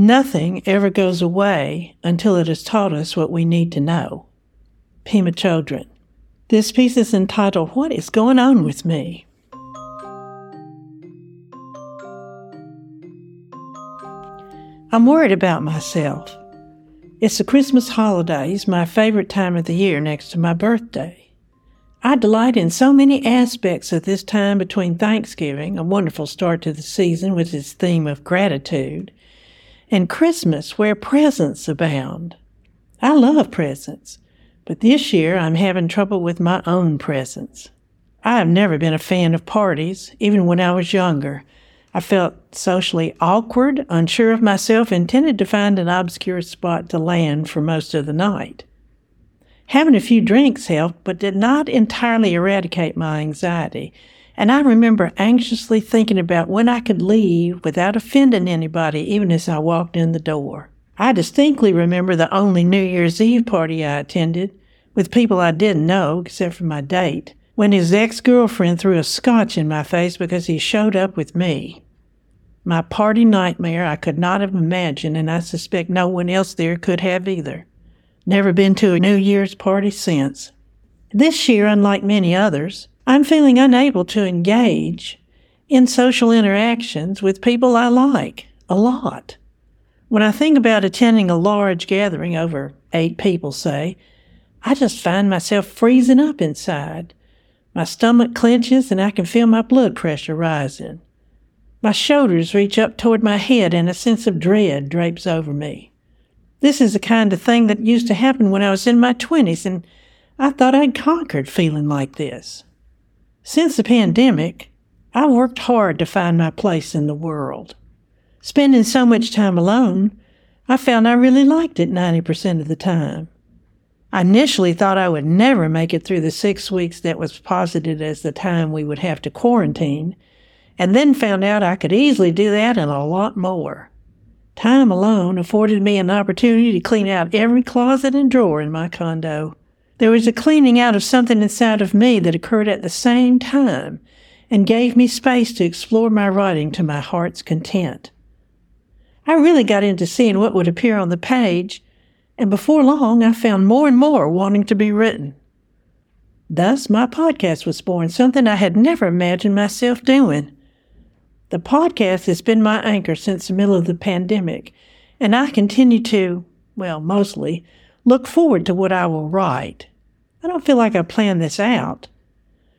Nothing ever goes away until it has taught us what we need to know. Pema Chödrön. This piece is entitled, What is Going On with Me? I'm worried about myself. It's the Christmas holidays, my favorite time of the year next to my birthday. I delight in so many aspects of this time between Thanksgiving, a wonderful start to the season with its theme of gratitude, and Christmas, where presents abound. I love presents, but this year I'm having trouble with my own presents. I have never been a fan of parties, even when I was younger. I felt socially awkward, unsure of myself, and tended to find an obscure spot to land for most of the night. Having a few drinks helped, but did not entirely eradicate my anxiety, and I remember anxiously thinking about when I could leave without offending anybody, even as I walked in the door. I distinctly remember the only New Year's Eve party I attended, with people I didn't know, except for my date, when his ex girlfriend threw a scotch in my face because he showed up with me. My party nightmare I could not have imagined, and I suspect no one else there could have either. Never been to a New Year's party since. This year, unlike many others, I'm feeling unable to engage in social interactions with people I like a lot. When I think about attending a large gathering over eight people, say, I just find myself freezing up inside. My stomach clenches and I can feel my blood pressure rising. My shoulders reach up toward my head and a sense of dread drapes over me. This is the kind of thing that used to happen when I was in my twenties and I thought I'd conquered feeling like this. Since the pandemic, I worked hard to find my place in the world. Spending so much time alone, I found I really liked it 90% of the time. I initially thought I would never make it through the six weeks that was posited as the time we would have to quarantine, and then found out I could easily do that and a lot more. Time alone afforded me an opportunity to clean out every closet and drawer in my condo. There was a cleaning out of something inside of me that occurred at the same time and gave me space to explore my writing to my heart's content. I really got into seeing what would appear on the page, and before long I found more and more wanting to be written. Thus, my podcast was born, something I had never imagined myself doing. The podcast has been my anchor since the middle of the pandemic, and I continue to, well, mostly, look forward to what I will write. I don't feel like I planned this out,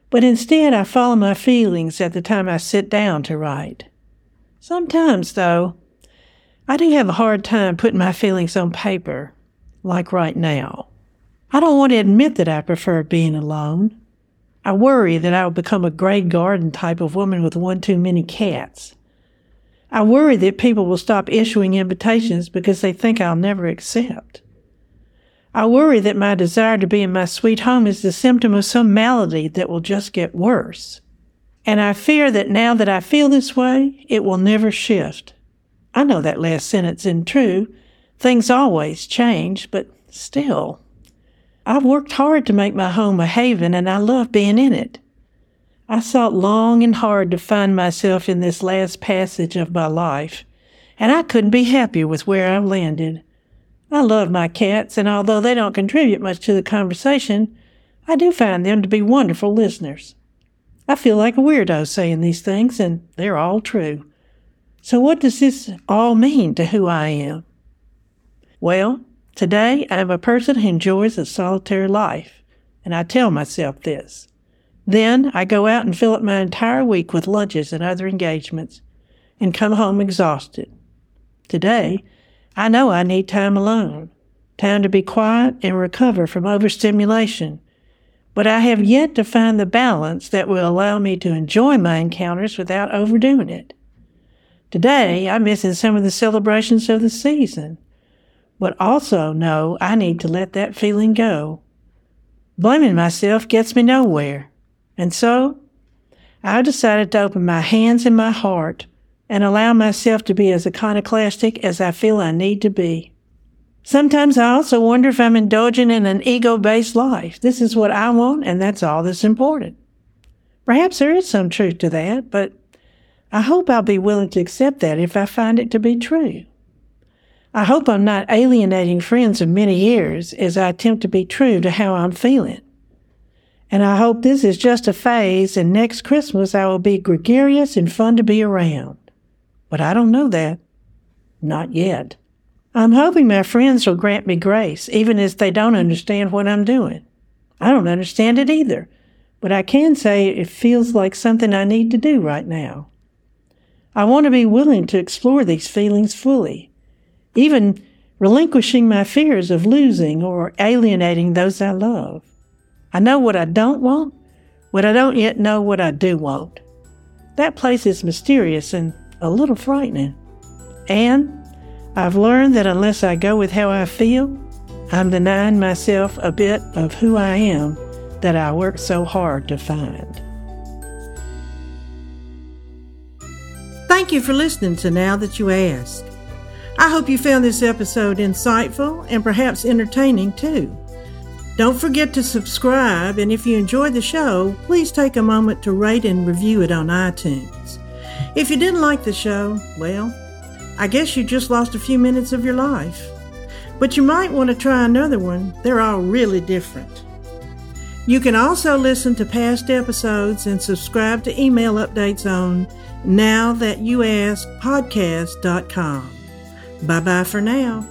but instead I follow my feelings at the time I sit down to write. Sometimes, though, I do have a hard time putting my feelings on paper, like right now. I don't want to admit that I prefer being alone. I worry that I will become a Grey Garden type of woman with one too many cats. I worry that people will stop issuing invitations because they think I'll never accept. I worry that my desire to be in my sweet home is the symptom of some malady that will just get worse. And I fear that now that I feel this way, it will never shift. I know that last sentence isn't true. Things always change, but still. I've worked hard to make my home a haven and I love being in it. I sought long and hard to find myself in this last passage of my life, and I couldn't be happier with where I've landed. I love my cats, and although they don't contribute much to the conversation, I do find them to be wonderful listeners. I feel like a weirdo saying these things, and they're all true. So, what does this all mean to who I am? Well, today I am a person who enjoys a solitary life, and I tell myself this. Then I go out and fill up my entire week with lunches and other engagements, and come home exhausted. Today, I know I need time alone, time to be quiet and recover from overstimulation. But I have yet to find the balance that will allow me to enjoy my encounters without overdoing it. Today, I'm missing some of the celebrations of the season. but also know I need to let that feeling go. Blaming myself gets me nowhere. And so, I decided to open my hands and my heart and allow myself to be as iconoclastic as I feel I need to be. Sometimes I also wonder if I'm indulging in an ego based life. This is what I want, and that's all that's important. Perhaps there is some truth to that, but I hope I'll be willing to accept that if I find it to be true. I hope I'm not alienating friends of many years as I attempt to be true to how I'm feeling. And I hope this is just a phase and next Christmas I will be gregarious and fun to be around. But I don't know that. Not yet. I'm hoping my friends will grant me grace, even if they don't understand what I'm doing. I don't understand it either, but I can say it feels like something I need to do right now. I want to be willing to explore these feelings fully, even relinquishing my fears of losing or alienating those I love. I know what I don't want, but I don't yet know what I do want. That place is mysterious and a little frightening. And I've learned that unless I go with how I feel, I'm denying myself a bit of who I am that I worked so hard to find. Thank you for listening to Now That You Ask. I hope you found this episode insightful and perhaps entertaining too. Don't forget to subscribe, and if you enjoyed the show, please take a moment to rate and review it on iTunes. If you didn't like the show, well, I guess you just lost a few minutes of your life. But you might want to try another one. They're all really different. You can also listen to past episodes and subscribe to email updates on nowthatyouaskpodcast.com. Bye bye for now.